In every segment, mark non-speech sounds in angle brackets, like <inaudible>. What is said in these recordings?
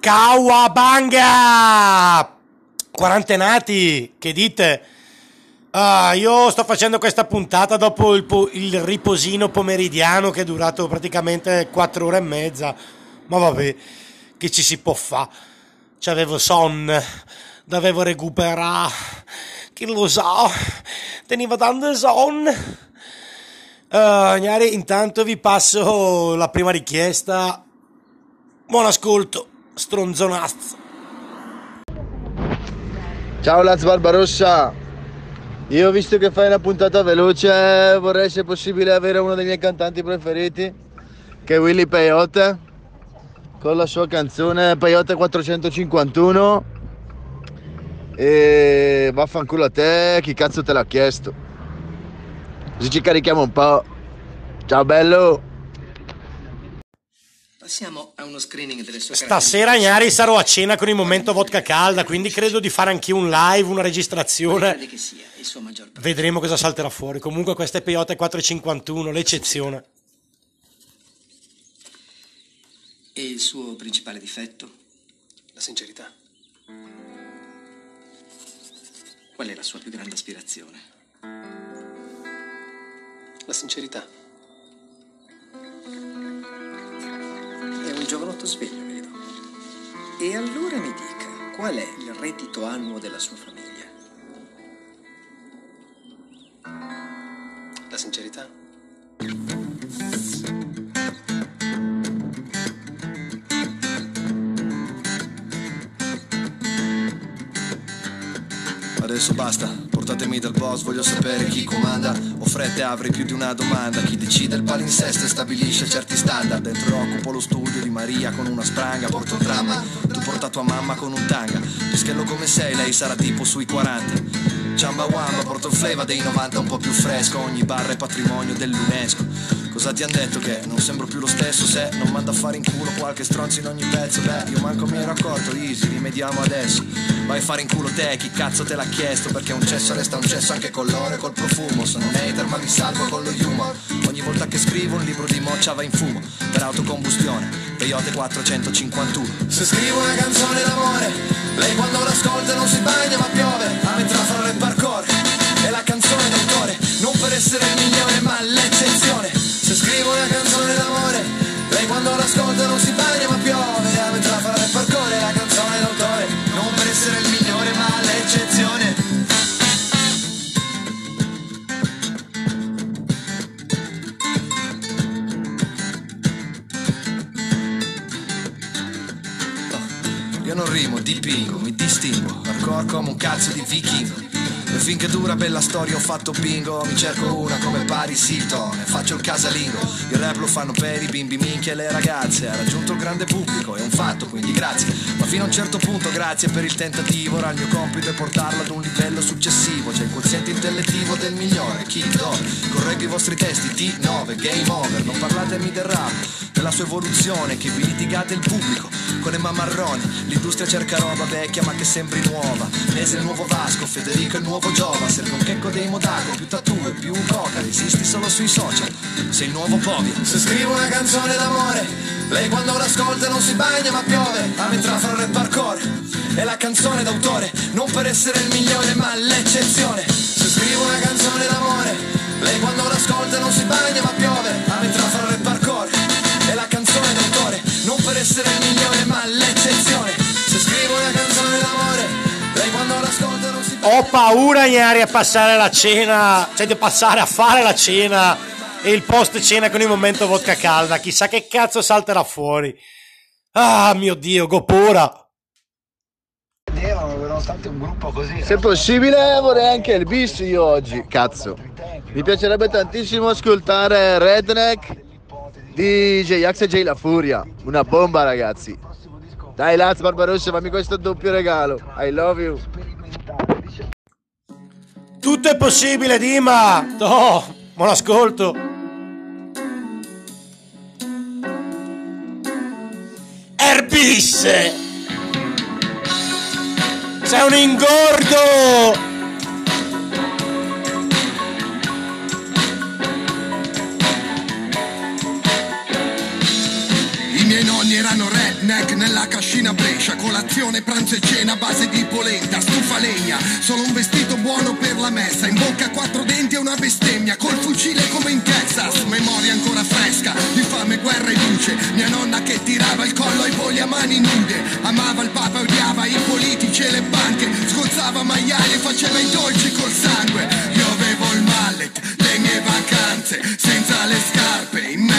Kawabanga! Quarantenati, che dite? Ah, io sto facendo questa puntata dopo il, po- il riposino pomeridiano che è durato praticamente 4 ore e mezza. Ma vabbè, che ci si può fare? C'avevo sonno, dovevo recuperare. Chi lo sa? Teniva tanto sonno. Uh, Gnari, intanto vi passo la prima richiesta. Buon ascolto, stronzonazzo. Ciao Laz Barbarossa, io visto che fai una puntata veloce vorrei se possibile avere uno dei miei cantanti preferiti che è Willy Peyote con la sua canzone Peyote 451 e vaffanculo a te, chi cazzo te l'ha chiesto? Così ci carichiamo un po'. Ciao bello! Passiamo a uno screening delle sue Stasera Gnari sarò a cena con il momento vodka calda, quindi credo di fare anche un live, una registrazione. Che sia il suo maggior. Vedremo cosa salterà fuori. Comunque questa è Peyote 451, l'eccezione. E il suo principale difetto? La sincerità. Qual è la sua più grande aspirazione? La sincerità. Giovanotto sveglio, vedo. E allora mi dica, qual è il reddito annuo della sua famiglia? La sincerità. Adesso basta, portatemi dal boss, voglio sapere chi comanda. Ho fretta e avrei più di una domanda. Chi decide il palinsesto e stabilisce certi standard. Dentro occupo lo studio di Maria con una spranga, porto il dramma. Tu porta tua mamma con un tanga. Pischello come sei, lei sarà tipo sui 40. Ciamba wamba, porto il flavor dei 90 un po' più fresco. Ogni barra è patrimonio dell'UNESCO. Cosa ti han detto che non sembro più lo stesso se non manda a fare in culo qualche stronzo in ogni pezzo? Beh, io manco mi ero accorto, easy, rimediamo adesso. Vai a fare in culo te, chi cazzo te l'ha chiesto? Perché un cesso resta un cesso anche con l'oro e col profumo. Sono un hater ma mi salvo con lo humor. Ogni volta che scrivo un libro di moccia va in fumo. Per autocombustione, Peyote 451. Se scrivo una canzone d'amore, lei quando l'ascolta non si bagna ma piove. A metà fra il parkour. È la canzone d'autore, non per essere migliore hardcore come un cazzo di vichingo. E finché dura bella storia ho fatto bingo, mi cerco una come Paris Hilton e faccio il casalingo. Il rap lo fanno per i bimbi minchia e le ragazze, ha raggiunto il grande pubblico, è un fatto, quindi grazie. Ma fino a un certo punto grazie per il tentativo, ora il mio compito è portarlo ad un livello successivo. C'è il quoziente intellettivo del migliore, chi, dove? Correggo i vostri testi, T9, game over, non parlatemi del rap, della sua evoluzione, che vi litigate il pubblico con Emma Marrone. L'industria cerca roba vecchia ma che sembri nuova. Mese il nuovo Vasco, Federico il nuovo Giova. Serve un checco dei Modaco, più tattoo e più coca. Esisti solo sui social, sei il nuovo Povia. Se scrivo una canzone d'amore, lei quando l'ascolta non si bagna ma piove. A metà fra il parkour. È la canzone d'autore, non per essere il migliore ma l'eccezione. Se scrivo una canzone d'amore, lei quando l'ascolta non si bagna ma piove. A metà fra essere il migliore ma l'eccezione. Se scrivo una canzone d'amore, lei quando l'ascolta non si Ho paura, Gnari, a passare la cena, cioè di passare a fare la cena e il post cena con il momento vodka calda. Chissà che cazzo salterà fuori. Ah, mio Dio, Gopora. Se possibile vorrei anche il bis io oggi, cazzo. Mi piacerebbe tantissimo ascoltare Redneck di J-Ax e J La Furia. Una bomba ragazzi. Dai Laz Barbarossa, fammi questo doppio regalo. I love you. Tutto è possibile, Dima. Oh, buon ascolto. Erbisse. Sei un ingordo. Erano redneck nella cascina Brescia. Colazione, pranzo e cena base di polenta Stufa legna, solo un vestito buono per la messa. In bocca quattro denti e una bestemmia. Col fucile come in Texas Memoria ancora fresca. Di fame, guerra e luce. Mia nonna che tirava il collo ai polli a mani nude. Amava il papa, odiava i politici e le banche. Sgozzava maiali e faceva i dolci col sangue. Io avevo il mallet, le mie vacanze Senza le scarpe, in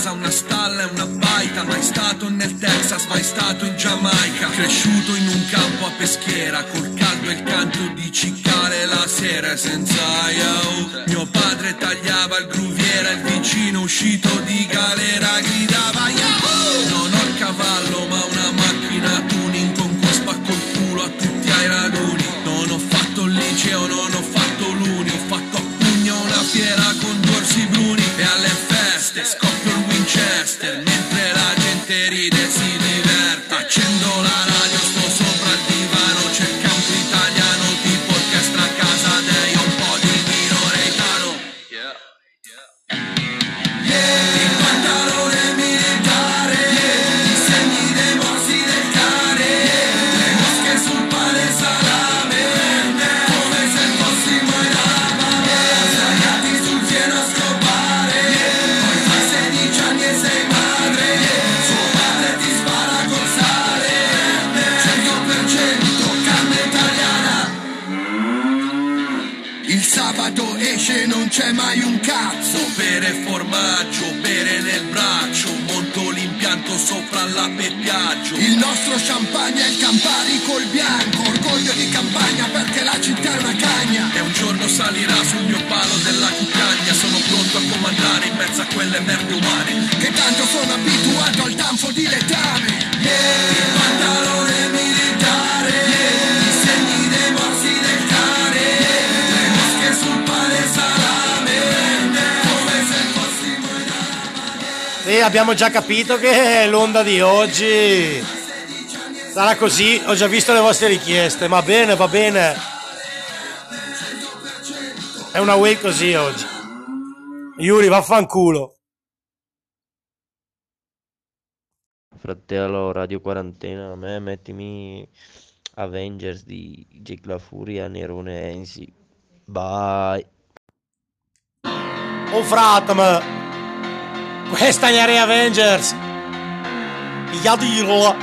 casa, una stalla e una baita Mai stato nel Texas, mai stato in Giamaica. Cresciuto in un campo a peschiera Col caldo e il canto di cicale la sera senza yo Mio padre tagliava il gruviera Il vicino uscito di galera gridava Yahoo! Non ho il cavallo ma una macchina tuning Con cui spacco il culo a tutti ai raduni Non ho fatto il liceo, non ho fatto l'uni Ho fatto a pugno una fiera con due orsi bruni. E alle feste scoppio Winchester Mentre la gente ride abbiamo già capito che l'onda di oggi sarà così. Ho già visto le vostre richieste. Va bene, va bene. È una wave così oggi. Yuri, vaffanculo. Fratello, Radio Quarantena, a me mettimi Avengers di Jake La Furia, Nerone Ensi. Bye. Oh fratm. Questa è Area Avengers. Io dirlo.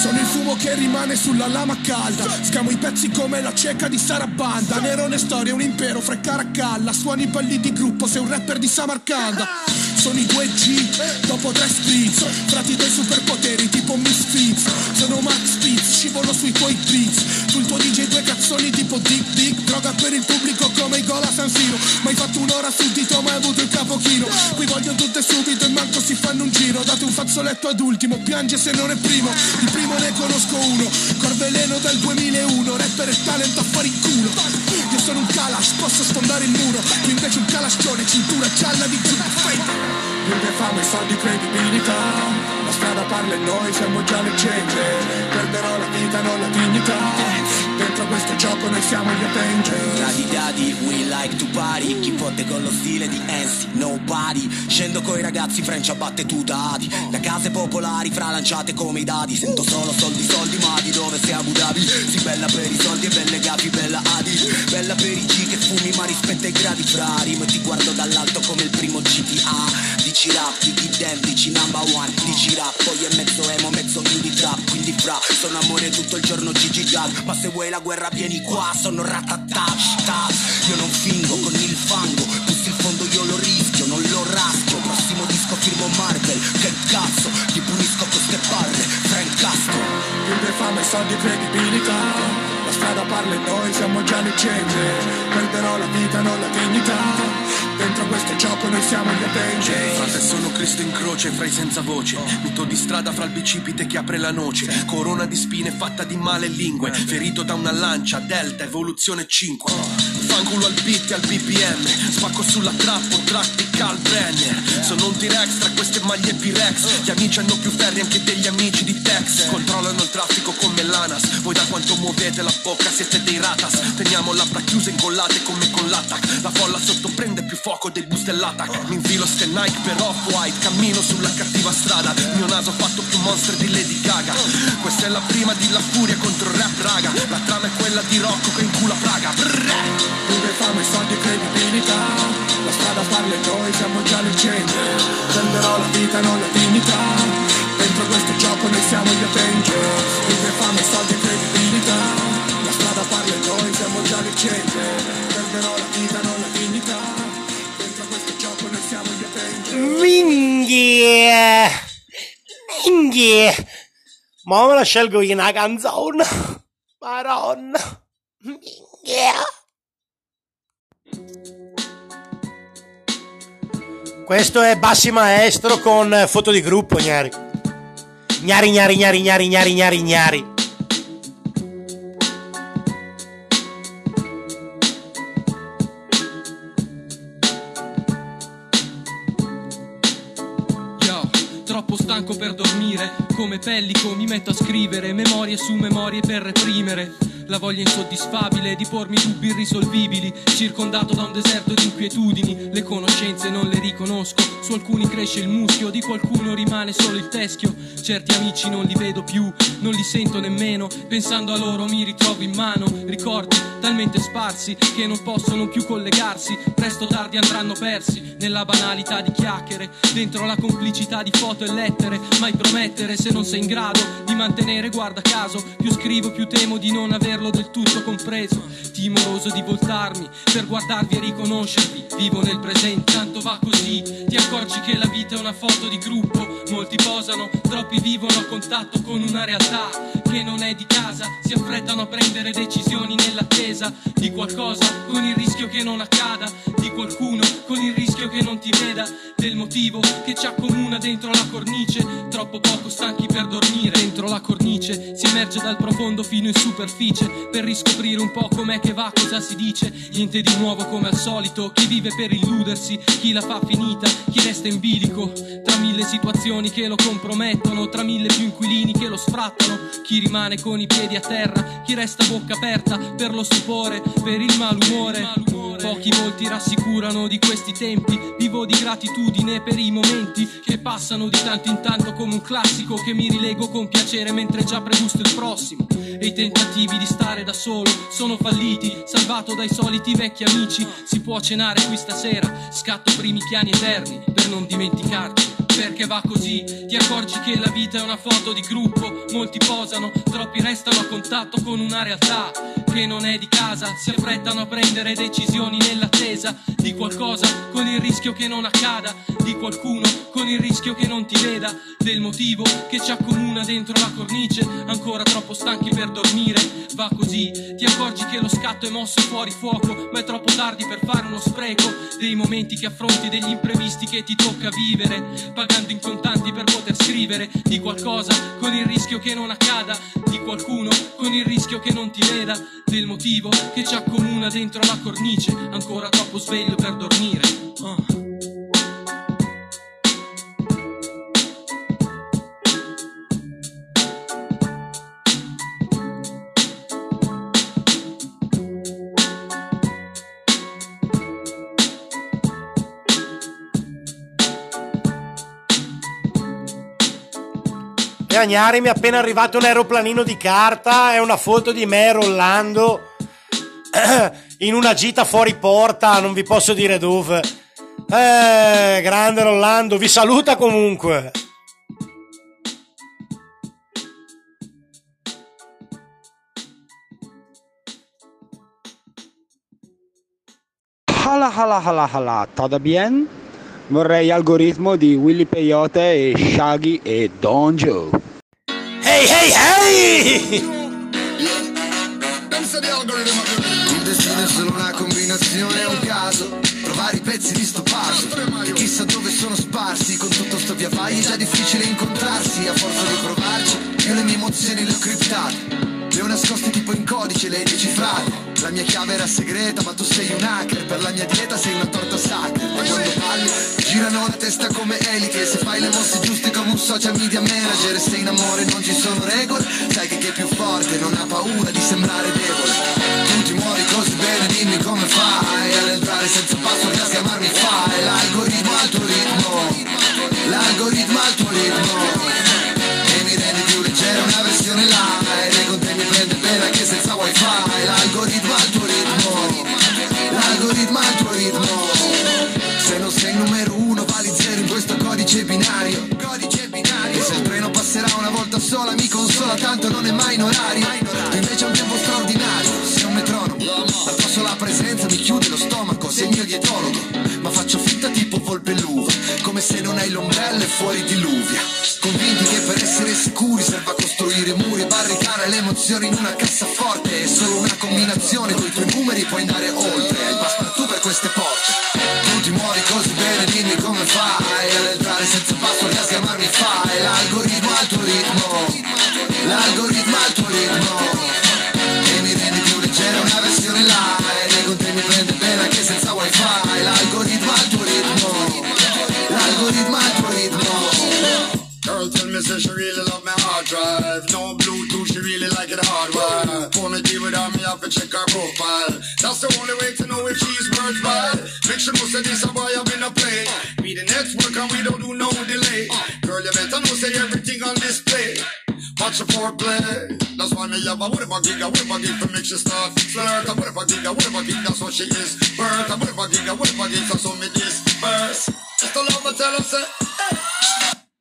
Sono il fumo che rimane sulla lama calda Scamo i pezzi come la cieca di Sarabanda Nerone storia, un impero, freccare a calla Suoni balli di gruppo, sei un rapper di Samarcanda Sono i 2G, dopo tre spritz Frati dei superpoteri tipo Misfits Sono Max Spitz, scivolo sui tuoi beats Sul tuo DJ due cazzoni tipo Dick Dick. Droga per il pubblico come i gol a San Siro. Ma hai fatto un'ora sul dito ma avuto il capo chino. Qui vogliono tutte subito e manco si fanno un giro. Date un fazzoletto ad ultimo, piange se non è primo. Il primo ne conosco uno Corveleno del 2001 Rapper e talent a fare in culo. Io sono un Kalash, posso sfondare il muro. Tu invece un calascione, cintura gialla di giù. Vive fame, soldi, credibilità. La strada parla e noi siamo già leggende. Perderò la vita, non la dignità Dentro questo gioco noi siamo gli Avenger Daddy daddy, we like to party. Chi fotte con lo stile di NC, nobody. Scendo coi ragazzi, French a battutati Da case popolari, fra lanciate come i dadi. Sento solo soldi, soldi, ma di dove sei Abu Dhabi? Si bella per i soldi e belle gafi, bella Adi. Bella per i G che fumi, ma rispetta i gradi fra Rimo e ti guardo dall'alto come il primo GTA Dici rap, dici number one. Dici rap, poi è mezzo emo, mezzo indie trap. Quindi fra, sono amore tutto il giorno Gigi Jag Ma se vuoi la guerra vieni qua Sono ratatata. Io non fingo con il fango Questo il fondo io lo rischio, non lo raschio. Prossimo disco firmo Marvel Che cazzo, ti punisco queste barre il casco vive fame e soldi credibilità. La strada parla e noi siamo già le cene Perderò la vita, non la dignità. Dentro questo gioco noi siamo gli Avengers. Frate sono Cristo in croce fra i senza voce. Mito di strada fra il bicipite che apre la noce. Corona di spine fatta di male lingue. Ferito da una lancia, delta, evoluzione 5 Fanculo al beat e al BPM Spacco sulla trappo, tactical Brenner Sono un T-Rex tra queste maglie P-Rex Gli amici hanno più ferri anche degli amici di Tex Controllano il traffico come l'ANAS. Voi da quanto muovete la bocca siete dei ratas. Teniamo labbra chiuse incollate come con l'attack. La folla sotto prende più fuoco dei bus dell'attack Mi infilo ste Nike per off-white Cammino sulla cattiva strada. Mio naso ha fatto più monster di Lady Gaga. Questa è la prima di La Furia contro il rap raga. La trama è quella di Rocco che incula Praga. Brrr. Dove fame, soldi credibilità La strada parla e noi siamo già le cenere Prenderò la vita, non la dignità Dentro questo gioco noi siamo gli Avengers Dove fame, soldi credibilità La strada parla e noi siamo già le cenere Prenderò la vita, non la dignità Dentro questo gioco noi siamo gli Avengers Minghie! Minghie! Ma la scelgo io una canzone. Maronna. Minghie! Questo è Bassi Maestro con foto di gruppo, gnari. Gnari, gnari, gnari, gnari, gnari, gnari, gnari. Troppo stanco per dormire, come pellico mi metto a scrivere memorie su memorie per reprimere. La voglia insoddisfabile di pormi dubbi irrisolvibili, circondato da un deserto di inquietudini. Le conoscenze non le riconosco, su alcuni cresce il muschio, di qualcuno rimane solo il teschio. Certi amici non li vedo più, non li sento nemmeno, pensando a loro mi ritrovo in mano. Ricordi talmente sparsi che non possono più collegarsi, presto o tardi andranno persi nella banalità di chiacchiere, dentro la complicità di foto e lettere. Mai promettere se non sei in grado di mantenere, guarda caso, più scrivo più temo di non averlo del tutto compreso. Timoroso di voltarmi per guardarvi e riconoscervi, vivo nel presente, tanto va così. Ti accorgi che la vita è una foto di gruppo, molti posano, troppi vivono a contatto con una realtà che non è di casa, si affrettano a prendere decisioni nell'attesa di qualcosa con il rischio che non accada, di qualcuno con il rischio che non ti veda, del motivo che ci accomuna dentro la cornice, troppo poco stanchi per dormire, dentro la cornice si emerge dal profondo fino in superficie per riscoprire un po' com'è che va, cosa si dice, niente di nuovo come al solito, chi vive per illudersi, chi la fa finita, chi resta in bilico, tra mille situazioni che lo compromettono, tra mille più inquilini che lo sfrattano, chi rimane con i piedi a terra, chi resta bocca aperta per lo stupore, per il malumore. Pochi volti rassicurano di questi tempi, vivo di gratitudine per i momenti che passano di tanto in tanto come un classico che mi rilego con piacere mentre già pregusto il prossimo. E i tentativi di stare da solo sono falliti, salvato dai soliti vecchi amici. Si può cenare qui stasera, scatto primi piani eterni per non dimenticarci. Perché va così, ti accorgi che la vita è una foto di gruppo, molti posano, troppi restano a contatto con una realtà che non è di casa, si affrettano a prendere decisioni nell'attesa di qualcosa con il rischio che non accada, di qualcuno con il rischio che non ti veda, del motivo che ci accomuna dentro la cornice, ancora troppo stanchi per dormire, va così, ti accorgi che lo scatto è mosso fuori fuoco, ma è troppo tardi per fare uno spreco, dei momenti che affronti, degli imprevisti che ti tocca vivere, pagando in contanti per poter scrivere di qualcosa con il rischio che non accada, di qualcuno con il rischio che non ti veda, del motivo che ci accomuna dentro la cornice, ancora troppo sveglio per dormire. Ah. E a Gnari mi è appena arrivato un aeroplanino di carta e una foto di me rollando <clears throat> in una gita fuori porta, non vi posso dire dove. Eh, grande Rollando, vi saluta comunque. Hala hala hala hala, todo bien? Vorrei algoritmo di Willy Peyote e Shaggy e Don Hey, hey, hey! Il destino è solo una combinazione, è un caso. Provare i pezzi di sto passo. Chissà dove sono sparsi, con tutto sto via vai è già difficile incontrarsi. A forza di provarci, io le mie emozioni le ho criptate le ho nascoste tipo in codice, le hai decifrate. La mia chiave era segreta, ma tu sei un hacker. Per la mia dieta sei una torta sacra. Ma quando parli, girano la testa come eliche. Se fai le mosse giuste come un social media manager E se in amore non ci sono regole Sai che chi è più forte non ha paura di sembrare debole. Tu ti muovi così bene, dimmi come fai Ad entrare senza password a chiamarmi fai? L'algoritmo al tuo ritmo. L'algoritmo al tuo ritmo una versione light E con te mi prende bene anche senza wifi. L'algoritmo al tuo ritmo. L'algoritmo al tuo ritmo. Se non sei il numero uno vali zero in questo codice binario. Codice binario. E se il treno passerà una volta sola mi consola tanto non è mai in orario. Invece hai un tempo straordinario mio dietologo. Ma faccio finta tipo volpe l'uva Come se non hai l'ombrello e fuori diluvia. Convinti che per essere sicuri serva costruire muri e barricare le emozioni in una cassaforte È solo una combinazione, con i tuoi numeri puoi andare oltre. Hai il passepartout per queste porte. Tu ti muovi così bene, dimmi come fai Ad entrare senza password e a chiamarmi fai. L'algoritmo al tuo ritmo. L'algoritmo al tuo ritmo me say she really love my hard drive. No Bluetooth, she really like it hardwired Wanna deal without me, I have to check her profile. That's the only way to know if she's worthwhile. Make sure know say this a boy I've been a play. Be the next work and we don't do no delay. Girl, you better know say everything on display. Watch the foreplay. That's why me have a whatever gig, a whatever gig To make she start. Flirt A whatever gig, a whatever gig, that's what she is. Birth, a whatever gig, a whatever gig That's how me disperse Just a love I tell her say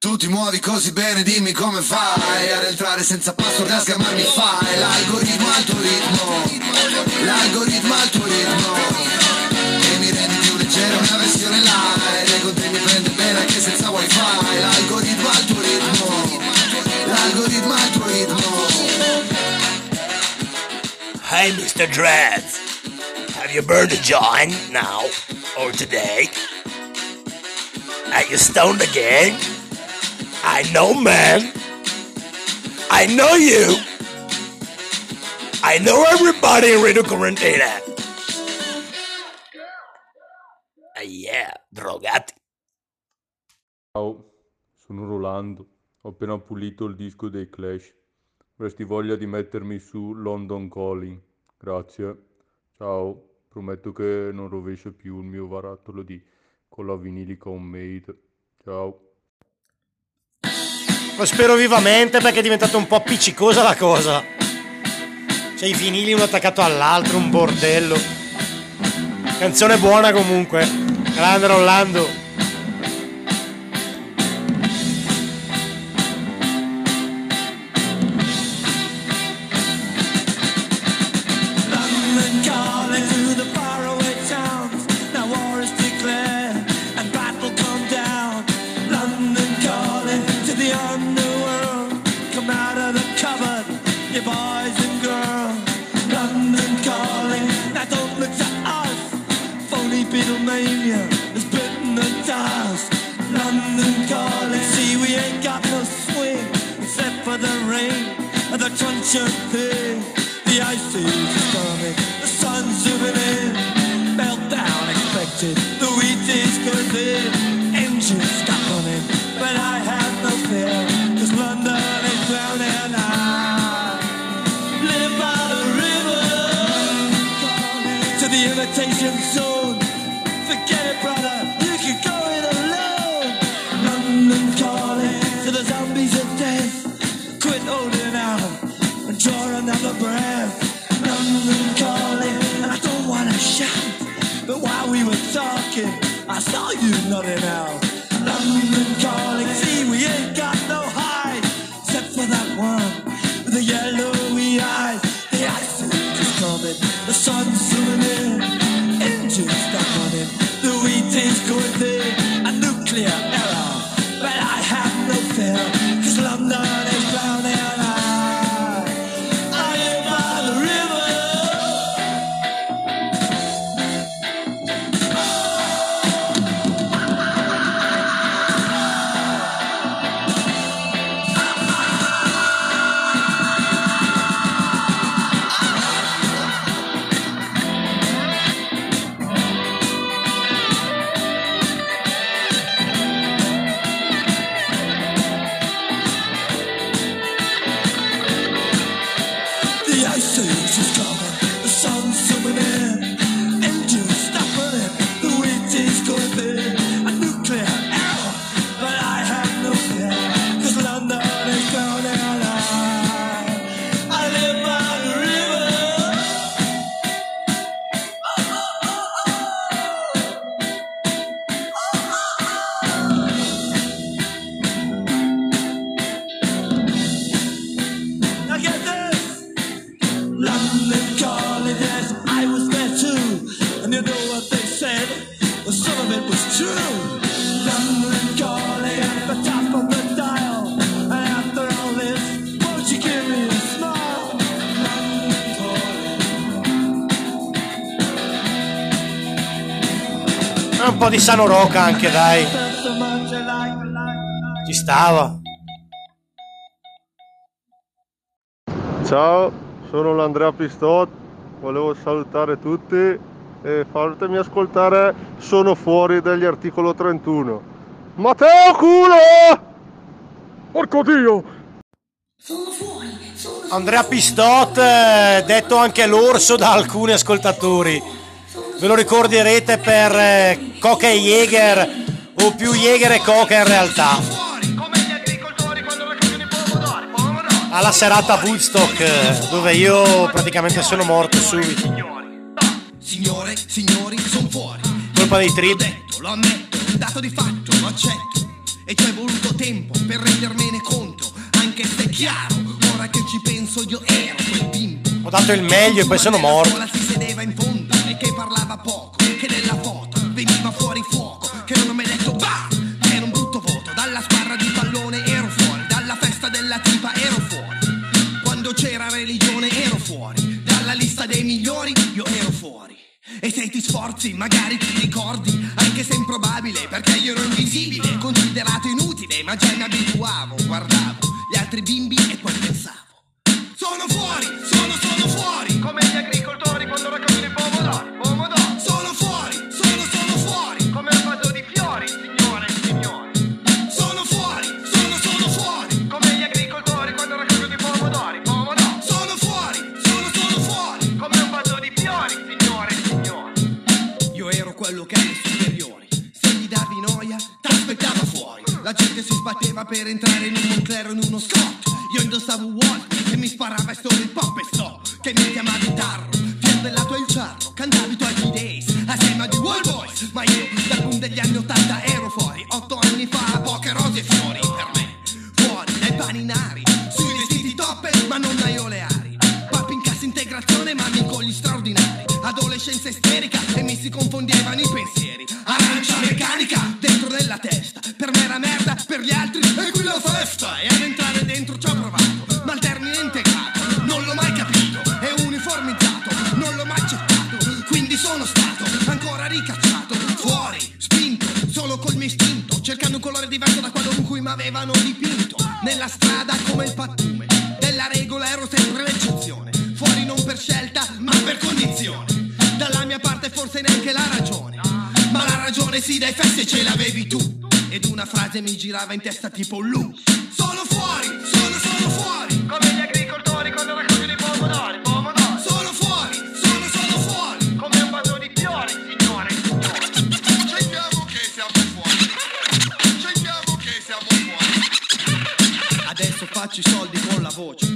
Tu ti muovi così bene, dimmi come fai Ad entrare senza password a scamarmi fai L'algoritmo al tuo ritmo L'algoritmo al tuo ritmo E mi rendi più leggera una versione light E con te mi prende bene anche senza wifi L'algoritmo al tuo ritmo L'algoritmo al tuo ritmo Hey, Mr. Dreads. Have you burned a joint now or today? Are you stoned again? I know, man. I know you. I know everybody in Radio Quarantena. Ah, yeah, drogati. Ciao, sono Rolando. Ho appena pulito il disco dei Clash. Avresti voglia di mettermi su London Calling? Grazie. Ciao. Prometto che non rovescio più il mio barattolo di colla vinilica homemade. Ciao. Lo spero vivamente perché è diventata un po' appiccicosa la cosa. C'è i vinili uno attaccato all'altro, un bordello. Canzone buona comunque. Grande Rolando. Crunch of. The ice is coming, the sun's zooming in. Meltdown expected, the wheat is good in. Engines stop running, but I have no fear, cause London is drowning. I live by the river to the imitation zone. Forget it, brother, Sano Roca anche, dai. Ci stava. Ciao, sono l'Andrea Pistot, volevo salutare tutti e fatemi ascoltare Sono fuori dagli articolo 31. Matteo culo! Porco Dio! Andrea Pistot, eh, detto anche l'orso da alcuni ascoltatori. Ve lo ricorderete per eh, Coca e Jäger, o più Jäger e Coca in realtà. Alla serata Woodstock, dove io praticamente sono morto subito. Signore, signori, son fuori. Colpa dei trip. Lo ammetto, un dato di fatto, lo accetto. E ci è voluto tempo per rendermene conto, anche se è chiaro, ora che ci penso io ero quel bimbo. Ho dato il meglio e poi sono morto. Si sedeva in fondo e che parlava poco, che nella foto veniva fuori fuoco, che non ho mai detto bah, era un brutto voto. Dalla squadra di pallone ero fuori, dalla festa della tipa ero fuori. Quando c'era religione ero fuori, dalla lista dei migliori io ero fuori. E se ti sforzi magari ti ricordi, anche se improbabile, perché io ero invisibile, considerato inutile, ma già mi abituavo, guardavo gli altri bimbi e poi pensavo. Sono fuori, sono, sono fuori. La gente si sbatteva per entrare in un Monclero in uno scotto. Io indossavo Walt e mi sparava e solo il pop e stop. Che mi chiamavi tarro, fiordellato il ciarro. Cantavi tu ai days assieme agli Wall Boys. Ma io dal boom degli anni 80 ero fuori. Otto anni fa, poche rose e fiori per me. Fuori dai paninari, sui vestiti top ma non dai oleari. Papi in cassa integrazione, mammi con gli straordinari. Adolescenza isterica e mi si confondevano i pensieri. Arancia meccanica dentro nella testa. Per me era merda, per gli altri è qui la festa. E ad entrare dentro ci ho provato. Ma il termine integrato non l'ho mai capito. È uniformizzato, non l'ho mai accettato. Quindi sono stato ancora ricacciato. Fuori, spinto, solo col mio istinto. Cercando un colore diverso da quello con cui mi avevano dipinto. Nella strada come il pattume. Sì dai feste ce l'avevi tu. Ed una frase mi girava in testa tipo un loop. Sono fuori, sono, sono fuori. Come gli agricoltori quando raccogliono i pomodori. Pomodori. Sono fuori, sono, sono fuori. Come un vaso di fiori, signore. Sentiamo che siamo fuori. Sentiamo che siamo fuori. Adesso faccio i soldi con la voce.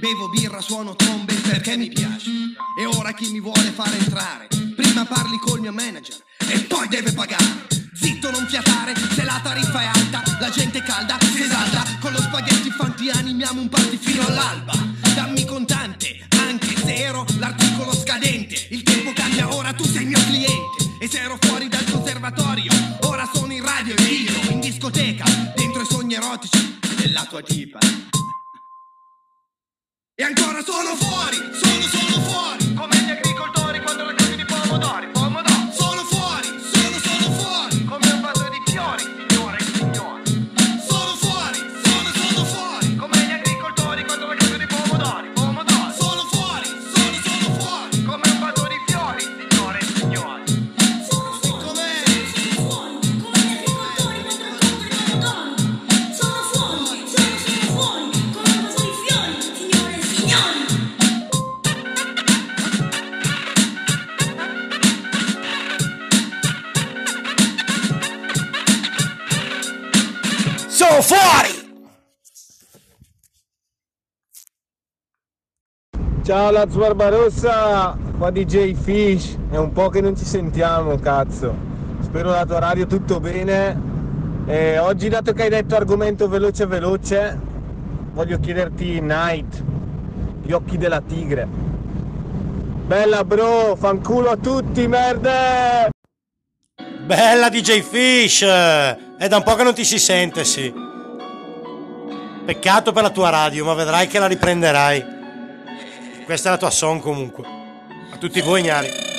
Bevo birra, suono trombe perché mi piace. E ora chi mi vuole fare entrare? Prima parli col mio manager deve pagare. Zitto, non fiatare, se la tariffa è alta, la gente calda, si esalta. Con lo spaghetti fanti animiamo un party fino all'alba. Dammi contante, anche se ero l'articolo scadente. Il tempo cambia, ora tu sei mio cliente. E se ero fuori dal conservatorio, ora sono in radio e io in discoteca, dentro i sogni erotici della tua tipa. E ancora sono fuori, Ciao la Barbarossa, qua DJ Fish, è un po' che non ci sentiamo cazzo, spero la tua radio tutto bene e oggi dato che hai detto argomento veloce veloce voglio chiederti Night, gli occhi della tigre. Bella bro, fanculo a tutti merde! Bella DJ Fish! È da un po' che non ti si sente, sì. Peccato per la tua radio, ma vedrai che la riprenderai. Questa è la tua song comunque. A tutti voi, gnari.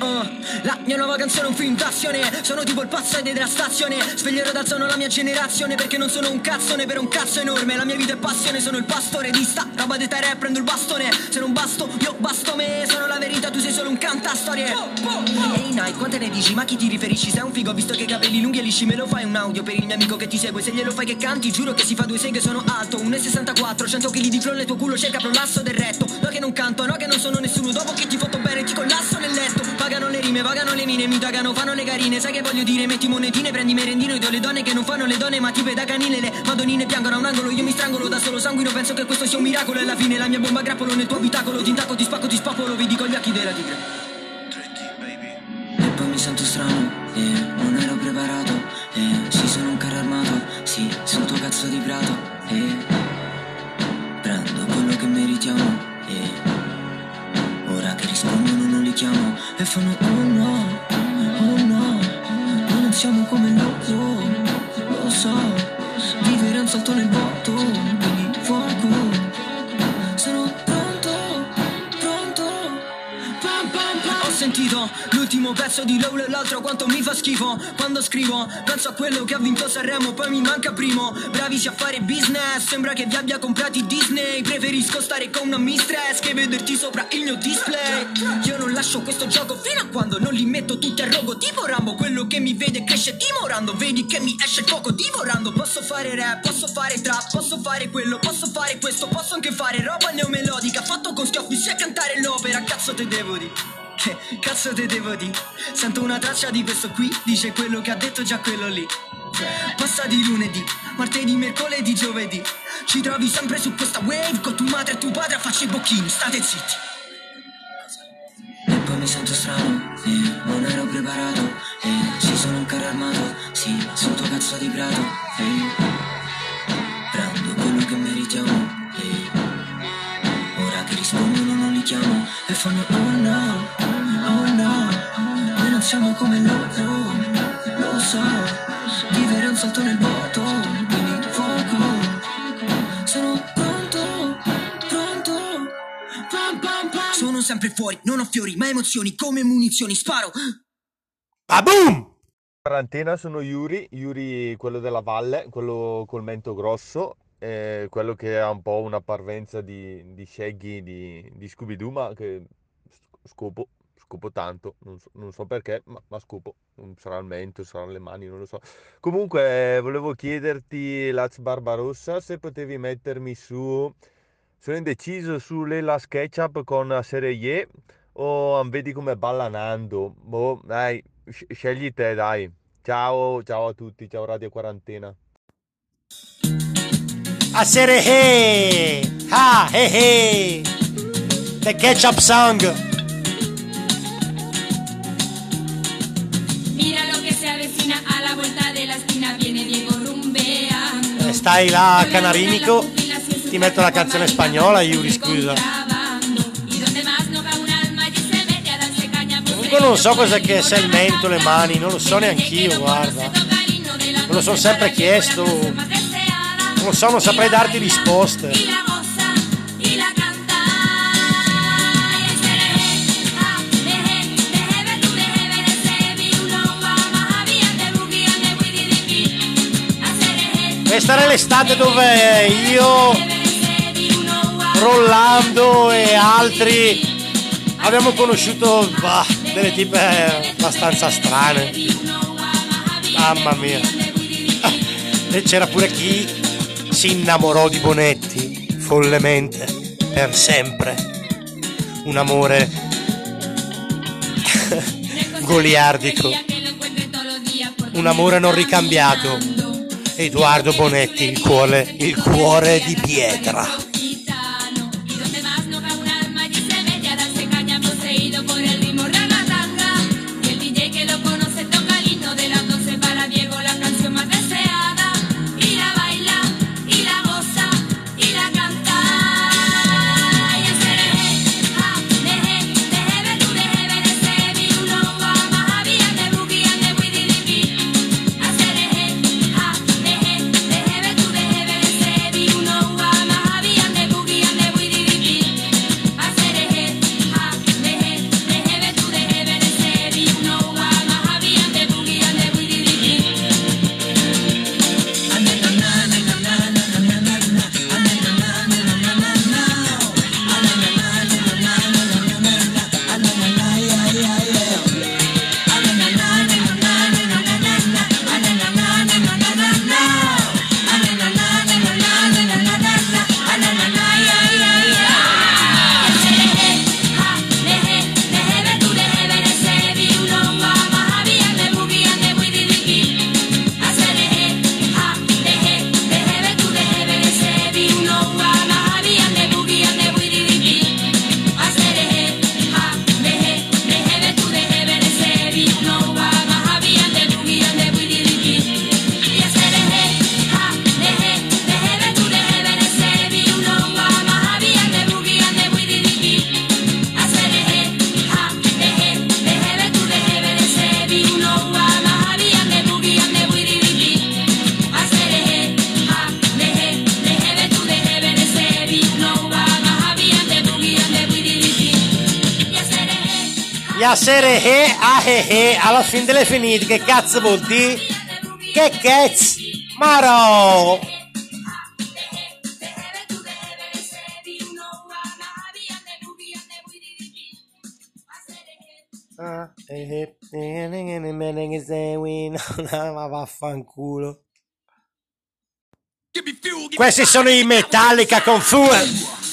Uh. La mia nuova canzone è un film d'azione Sono tipo il pazzo della stazione. Sveglierò dal sonno la mia generazione Perché non sono un cazzone per un cazzo enorme. La mia vita è passione, sono il pastore di sta Roba di terra e prendo il bastone. Se non basto, io basto me Sono la verità, tu sei solo un cantastorie. Ehi Night, quante ne dici? Ma chi ti riferisci? Sei un figo, visto che hai capelli lunghi e lisci Me lo fai un audio per il mio amico che ti segue. Se glielo fai che canti, giuro che si fa due seghe Sono alto, 1,64 100 kg di flow nel tuo culo cerca prolasso del retto. No che non canto, no che non sono nessuno. Dopo che ti fotto bene ti collasso nel letto Pagano le rime, pagano le mine Mi tagano, fanno le carine. Sai che voglio dire? Metti monetine, prendi merendino Io do le donne che non fanno le donne Ma tipe da canile. Le madonnine piangono a un angolo Io mi strangolo da solo sanguino Penso che questo sia un miracolo. E alla fine la mia bomba grappolo nel tuo abitacolo Ti intacco, ti spacco, ti spapolo Vedi con gli occhi della tigre. E poi mi sento strano E non ero preparato E sì, sono un carro armato Sì, sotto cazzo di prato chiamo E fanno l'ultimo pezzo di Low e l'altro quanto mi fa schifo. Quando scrivo penso a quello che ha vinto Sanremo Poi mi manca primo. Bravisi a fare business Sembra che vi abbia comprati Disney. Preferisco stare con una mistress Che vederti sopra il mio display. Io non lascio questo gioco fino a quando non li metto tutti a rogo Tipo Rambo. Quello che mi vede cresce dimorando Vedi che mi esce poco divorando. Posso fare rap, posso fare trap Posso fare quello, posso fare questo Posso anche fare roba neomelodica. Fatto con schioppi sia cantare l'opera Cazzo te devo di Che cazzo te devo di. Sento una traccia di questo qui Dice quello che ha detto già quello lì. Passati lunedì, martedì, mercoledì, giovedì. Ci trovi sempre su questa wave Con tua madre e tuo padre a farci i bocchini State zitti. E poi mi sento strano E non ero preparato E sì, sono un carro armato Sì, sotto cazzo di prato E prendo quello che meritiamo E ora che rispondono non li chiamo E fanno oh no, oh no. Noi non siamo come loro Lo so. Vivere un salto nel vuoto Quindi fuoco. Sono pronto, pronto. Pam pam pam. Sono sempre fuori, non ho fiori ma emozioni Come munizioni, sparo. Ah, boom! quarantena sono Yuri, Yuri quello della valle, quello col mento grosso, quello che ha un po' una parvenza di, di Shaggy di, di Scooby-Doo, ma che scopo, scopo tanto, non so, non so perché, ma, ma scopo, sarà il mento, saranno le mani, non lo so. Comunque, volevo chiederti, Laz Barbarossa, se potevi mettermi su... Sono indeciso su Lela SketchUp con la serie Y o vedi come balla Nando. Boh, dai, sc- scegli te, dai. Ciao, ciao a tutti, ciao Radio Quarantena. A serie hey! Ah, hey, hey! The Ketchup Song! Mira lo que se avecina a la vuelta de la esquina, viene Diego rumbeando. Stai là, canarinico. Ti metto la canzone spagnola, Yuri, scusa. Se Comunque non so cosa che sia il mento, le mani, non lo so neanch'io, guarda. Me lo sono sempre chiesto. Non lo so, non saprei darti risposte. Questa era l'estate dove io, Rollando e altri abbiamo conosciuto bah, delle tipe abbastanza strane. Mamma mia. E c'era pure chi si innamorò di Bonetti follemente, per sempre. Un amore <laughs> goliardico. Un amore non ricambiato. Edoardo Bonetti, il cuore, il cuore di pietra. Piacere he a he he alla fin delle finite, che cazzo vuol dire? Che cazzo? Maro! Ah, eh, eh, eh, eh, ma vaffanculo. Questi sono i Metallica con Fuel.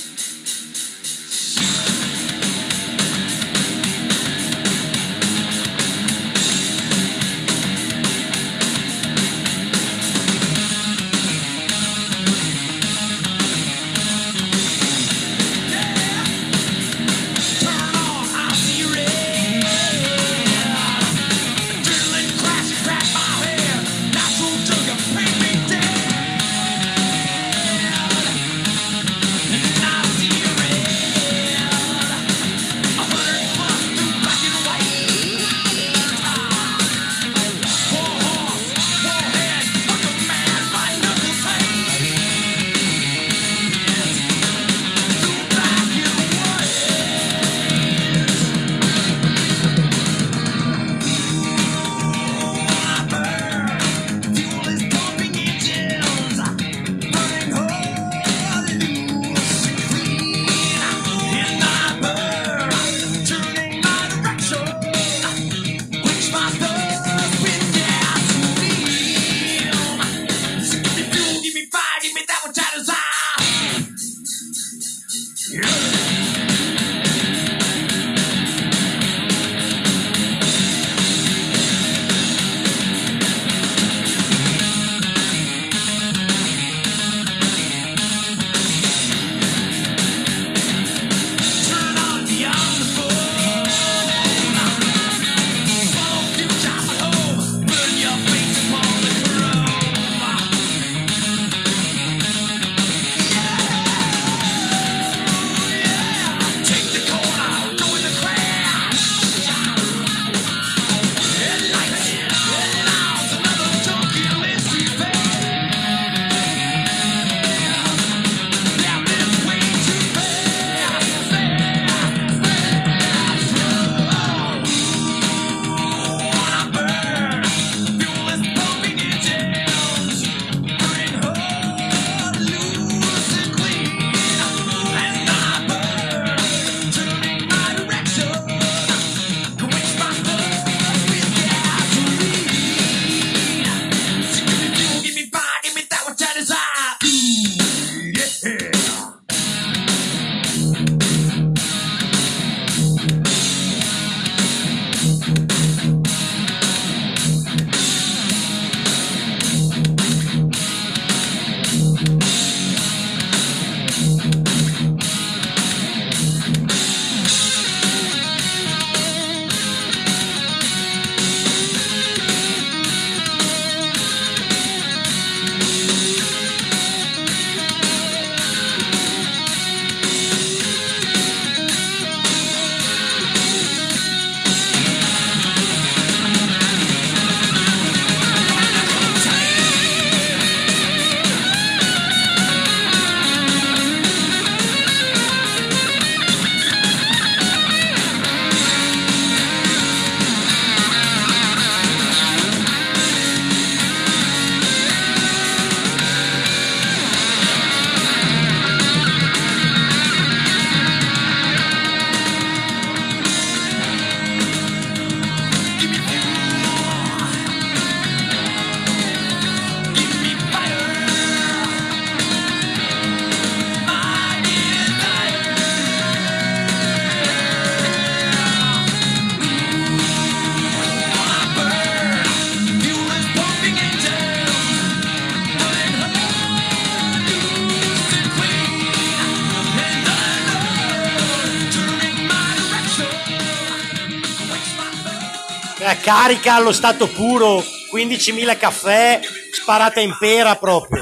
Carica allo stato puro, 15.000 caffè, sparata in pera proprio.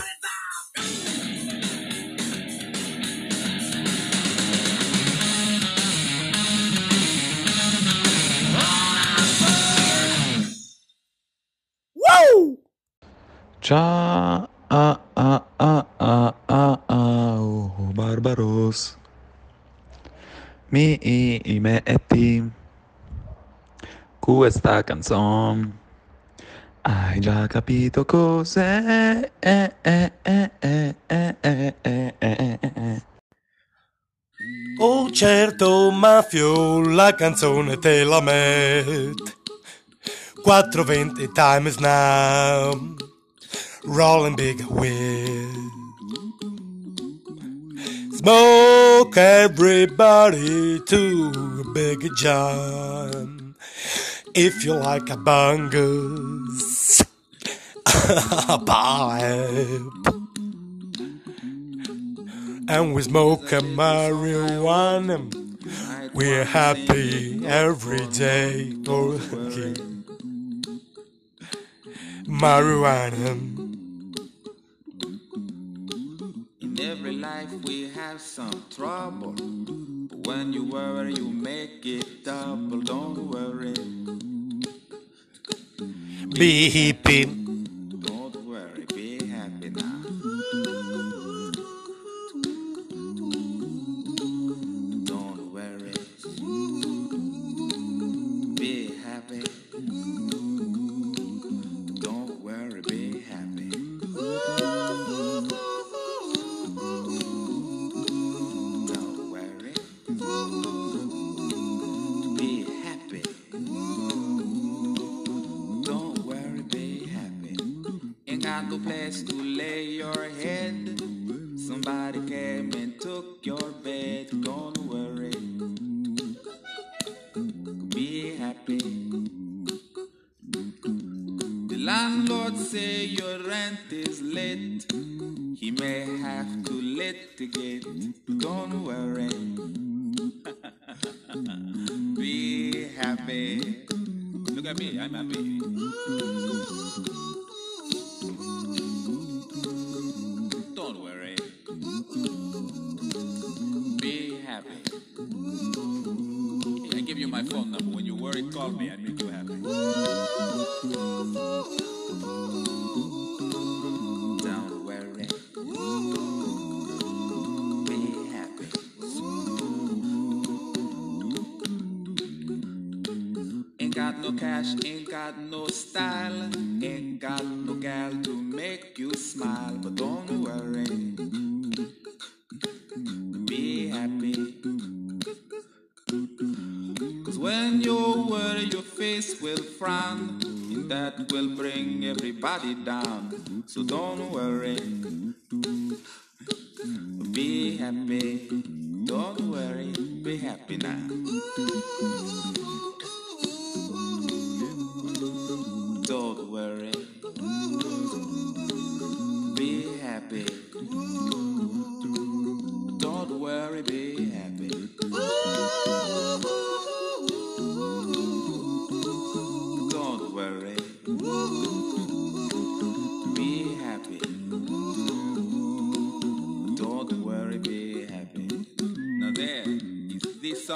Woo! Ciao, ah, ah, ah, ah, ah, ah, oh, Barbaros. Mi metti questa canzone. Hai già capito cos'è? Oh certo mafio, la canzone te la met. 420 times now, rolling big wheel. Smoke everybody to a big jump. If you like a bungus <laughs> Pipe and we smoke a marijuana. We're happy every day. Marijuana. In every life we have some trouble. When you worry, you make it double. Don't worry. Be hippie. Ain't got no place to lay your head. Somebody came and took your bed.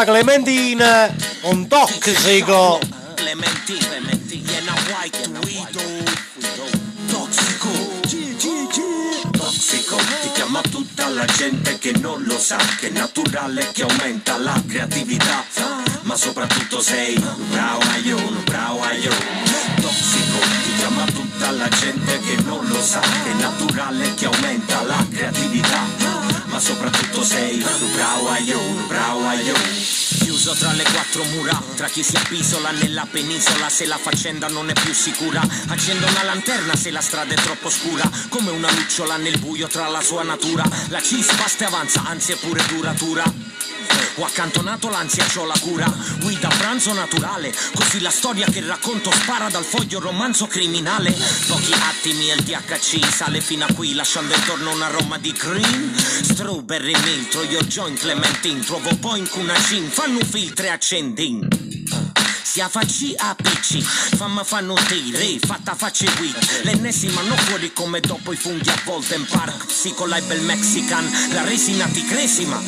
Questa un. Clementine, widow. Toxico, chiama tutta la gente che non lo sa, che è naturale, che aumenta la creatività. Ma soprattutto sei un bravo aiuto, bravo aiuto. Tossico, ti chiama tutta la gente che non lo sa, che è naturale, che aumenta la creatività. Soprattutto sei un bravo aiuto, bravo aiuto. Chiuso tra le quattro mura, tra chi si appisola nella penisola se la faccenda non è più sicura. Accendo una lanterna se la strada è troppo scura, come una lucciola nel buio tra la sua natura. La cis basta e avanza, anzi è pure duratura. Ho accantonato l'ansia, c'ho la cura. Guida pranzo naturale. Così la storia che racconto spara dal foglio romanzo criminale. Pochi attimi e il THC sale fino a qui, lasciando intorno un aroma di green. Strawberry miltro, io join clementine. Trovo poi in cunacin, fanno filtre e accendin. Si affacci a PC, famma fanno tiri, fatta facce qui L'ennesima non fuori come dopo i funghi a Volten Park Psicolabel Mexican, la resina ti cresima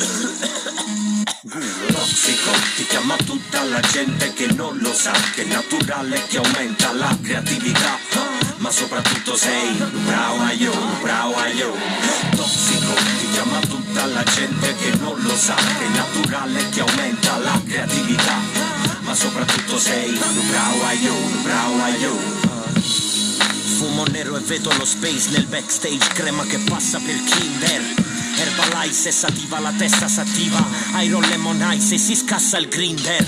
Tossico, ti chiama tutta la gente che non lo sa Che è naturale, che aumenta la creatività. Ma soprattutto sei bravo un bravo aiuto Tossico, ti chiama tutta la gente che non lo sa Che è naturale, che aumenta la creatività. Ma soprattutto sei bravo un bravo aiuto Fumo nero e vedo lo space nel backstage Crema che passa per Kinder Herbalife se s'attiva la testa s'attiva. Iron Lemon Ice e si scassa il grinder.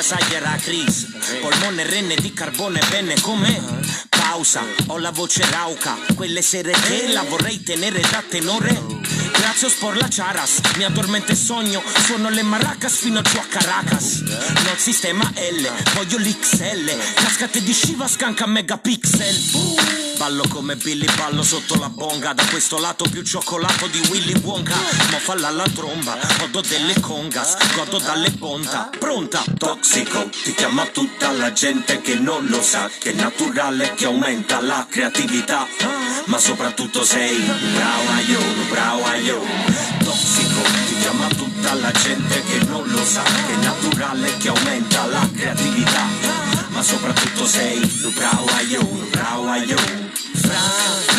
Sagliere la crisi. Polmone renne di carbone bene com'è. Pausa, ho la voce rauca. Quelle sere che la vorrei tenere da tenore. Grazie por la charas, mi addormento e sogno. Suono le maracas fino giù a Caracas Non sistema L, voglio l'XL Cascate di Shiva scanca megapixel Ballo come Billy, ballo sotto la bonga. Da questo lato più cioccolato di Willy Wonka. Mo falla la tromba, godo delle congas Godo dalle bonta, pronta Toxico, ti chiama tutta la gente che non lo sa Che è naturale, che aumenta la creatività. Ma soprattutto sei un bravo aiuto, bravo aiuto Toxico, ti chiama tutta la gente che non lo sa Che è naturale, che aumenta Ma soprattutto sei un bravo aiuto, bravo aiuto Fra,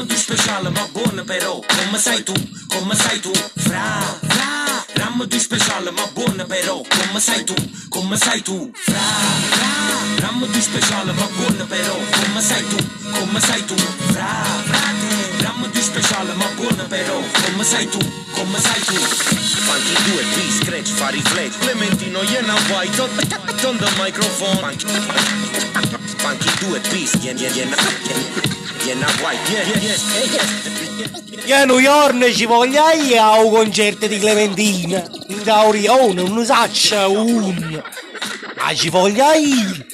fra, rammo di speciale ma buono però Come sai tu, come sai tu Fra, fra, rammo di speciale ma buono però Come sai tu, come sai tu Fra, fra, rammo di speciale ma buono però Come sai tu, come sai tu Fra, frate, rammo di speciale ma buono però Come sai tu, come sai tu Funky due B scratch fa riflex Clementino gliena vuoi on the microphone Funky, funky due B gliena gliena gliena vuoi yeah yeah Che a New York ci voglia io a un concerto di Clementina. In Gaurione, non saccia un. Ma ci voglia io.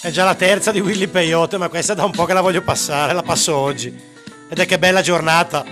È già la terza di Willy Peyote, ma questa da un po' che la voglio passare, la passo oggi. Ed è che bella giornata.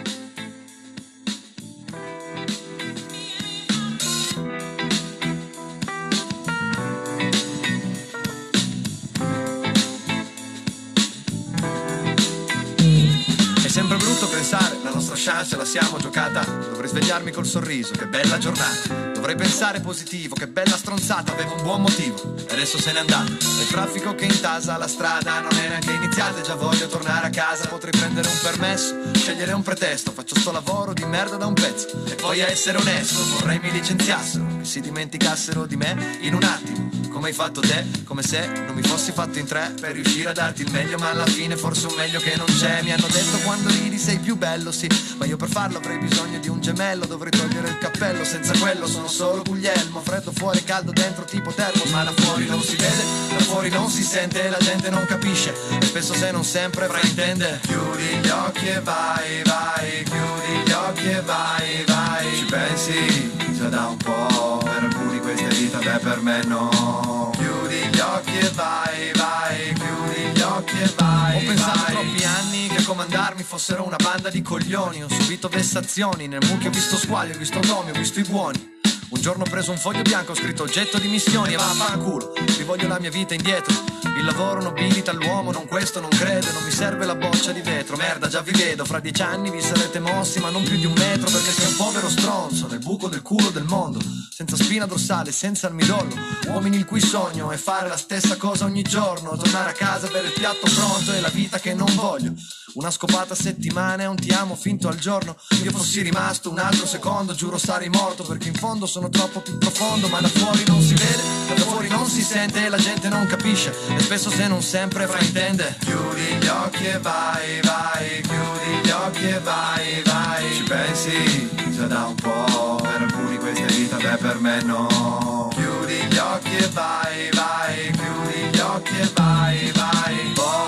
Chance la siamo giocata. Dovrei svegliarmi col sorriso, che bella giornata. Dovrei pensare positivo, che bella stronzata, avevo un buon motivo. E adesso se n'è andato. Il traffico che intasa la strada non è neanche iniziata, già voglio tornare a casa. Potrei prendere un permesso, scegliere un pretesto. Faccio sto lavoro di merda da un pezzo. E poi a essere onesto, vorrei mi licenziassero, che si dimenticassero di me in un attimo. Come hai fatto te, come se non mi fossi fatto in tre per riuscire a darti il meglio, ma alla fine forse un meglio che non c'è. Mi hanno detto quando ridi sei più bello, sì, ma io per farlo avrei bisogno di un gemello, dovrei togliere il cappello, senza quello sono solo Guglielmo, freddo fuori, caldo dentro tipo termo, ma da fuori non si vede, da fuori non si sente, la gente non capisce, e spesso se non sempre fraintende. Chiudi gli occhi e vai, vai, chiudi gli occhi e vai, vai, ci pensi già da un po', per alcuni questa vita, beh per me no. Chiudi gli occhi e vai, vai, chiudi gli occhi e vai. Ho pensato troppi anni che a comandarmi fossero una banda di coglioni. Ho subito vessazioni, nel mucchio ho visto squali, ho visto nomi, ho visto i buoni. Un giorno ho preso un foglio bianco, ho scritto oggetto di missioni e vaffanculo, rivoglio la mia vita indietro. Il lavoro nobilita l'uomo, non questo, non credo, non mi serve la boccia di vetro. Merda, già vi vedo, fra dieci anni vi sarete mossi, ma non più di un metro, perché sei un povero stronzo nel buco del culo del mondo. senza spina dorsale, senza il midollo. Uomini il cui sogno è fare la stessa cosa ogni giorno, tornare a casa per il piatto pronto e la vita che non voglio. Una scopata a settimana e un ti amo finto al giorno. Io fossi rimasto un altro secondo, giuro sarei morto perché in fondo sono troppo più profondo, ma da fuori non si vede, da fuori non si sente e la gente non capisce. E spesso se non sempre fraintende. Chiudi gli occhi e vai, vai, chiudi gli occhi e vai, vai. Ci pensi già da un po', per alcuni questa è vita, beh per me no. Chiudi gli occhi e vai, vai, chiudi gli occhi e vai, vai.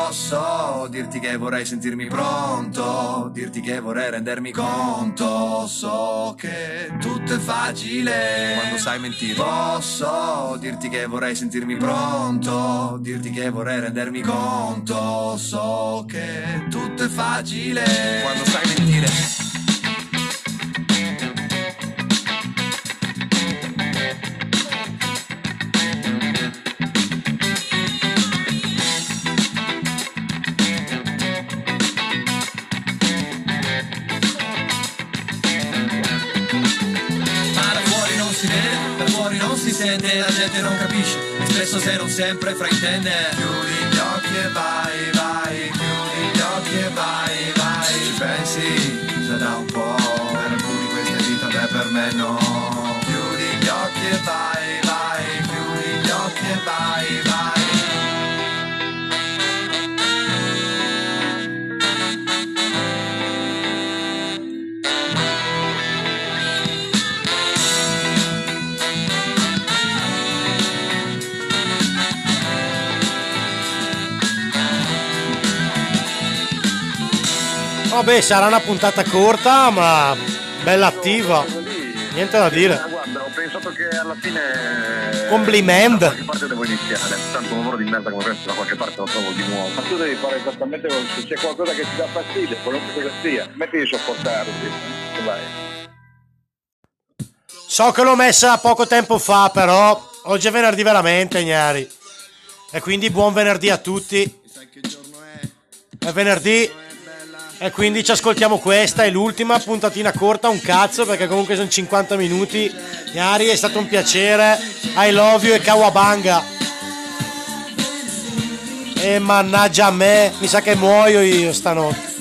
Posso dirti che vorrei sentirmi pronto, dirti che vorrei rendermi conto. So che tutto è facile quando sai mentire. Posso dirti che vorrei sentirmi pronto, dirti che vorrei rendermi conto. So che tutto è facile quando sai mentire. Sente, la gente non capisce, e spesso se non sempre fraintende. Chiudi gli occhi e vai, vai, chiudi gli occhi e vai, vai. Ci pensi già da un po', per alcuni questa è vita, beh per me no. Chiudi gli occhi e vai, vai, chiudi gli occhi e vai. Vabbè, sarà una puntata corta, ma bella attiva. Niente da dire. Guarda, ho pensato che alla fine. Compliment. Da qualche parte devo iniziare. Tanto un lavoro di merda come questo, da qualche parte lo trovo di nuovo. Ma tu devi fare esattamente quello se c'è qualcosa che ti dà fastidio, qualunque cosa sia. Metti di sopportarti. E vai. So che l'ho messa poco tempo fa, però oggi è venerdì veramente, Gnari. E quindi buon venerdì a tutti. È venerdì. E quindi ci ascoltiamo questa, è l'ultima puntatina corta, un cazzo, perché comunque sono 50 minuti. Gnari, è stato un piacere. I love you e Kawabanga. E mannaggia a me, mi sa che muoio io stanotte.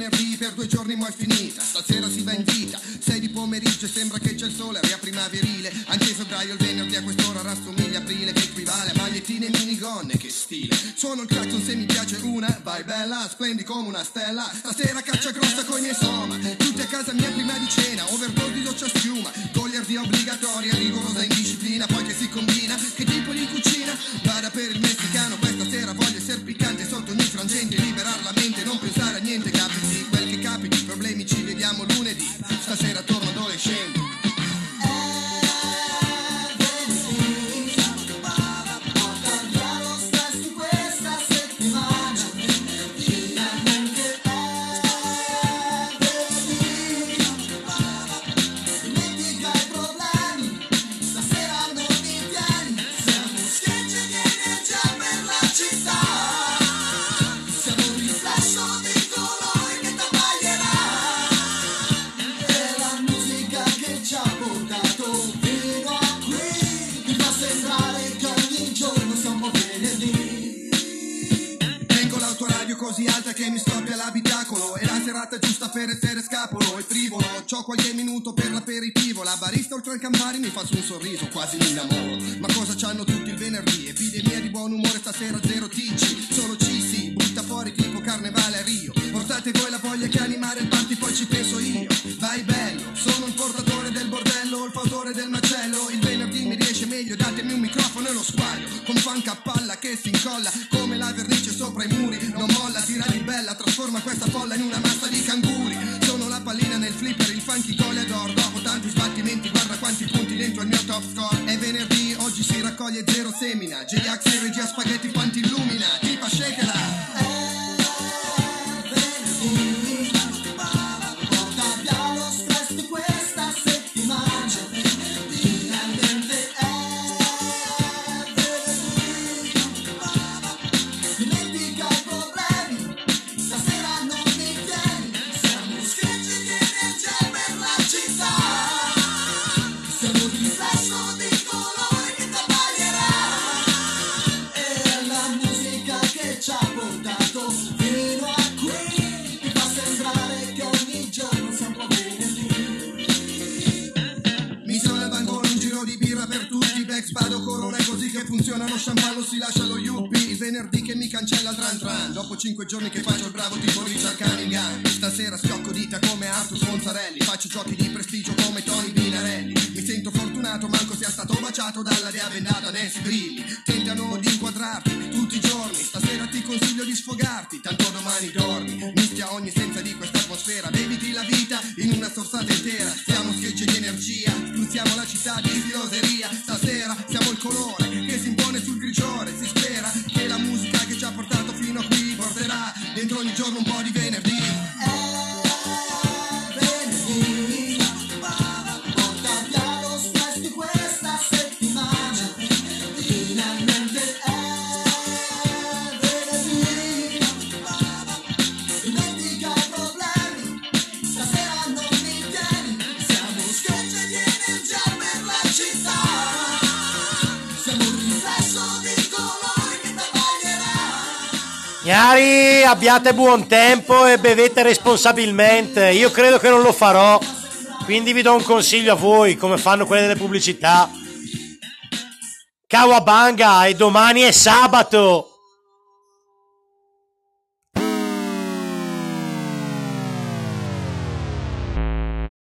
Venerdì Per due giorni mo' è finita. Stasera si va in gita. Sei di pomeriggio e sembra che c'è il sole Aria primaverile. Anche febbraio il venerdì a quest'ora rassomiglia aprile Che equivale a magliettine e minigonne Che stile. Suono il clacson se mi piace una Vai bella, splendi come una stella. Stasera caccia grossa coi miei soma. Tutti a casa mia prima di cena Overdose di doccia schiuma. Goliardia obbligatoria Rigorosa indisciplina Poi che si combina. Che Shane. Un sorriso, quasi funzionano Champagne si lascia lo yuppie. Venerdì che mi cancella il tran tran. Dopo cinque giorni che faccio il bravo tipo Richard Cunningham. Stasera schiocco dita come Arthur Monzarelli Faccio giochi di prestigio come Tony Binarelli. Mi sento fortunato manco sia stato baciato Dalla dea bendata Nancy Brilli Tentano di inquadrarti tutti i giorni Stasera ti consiglio di sfogarti Tanto domani dormi. Mischia ogni senza di questa atmosfera Beviti la vita in una sorsata intera. Siamo schegge di energia Spruzziamo la città di filoseria. Stasera siamo il colore che si impone sul grigiore Si spera che la musica che ci ha portato fino a qui Porterà. Dentro ogni giorno un po' di venerdì taglierà Gnari, abbiate buon tempo e bevete responsabilmente. Io credo che non lo farò. Quindi vi do un consiglio a voi, come fanno quelle delle pubblicità. Kawabanga e domani è sabato.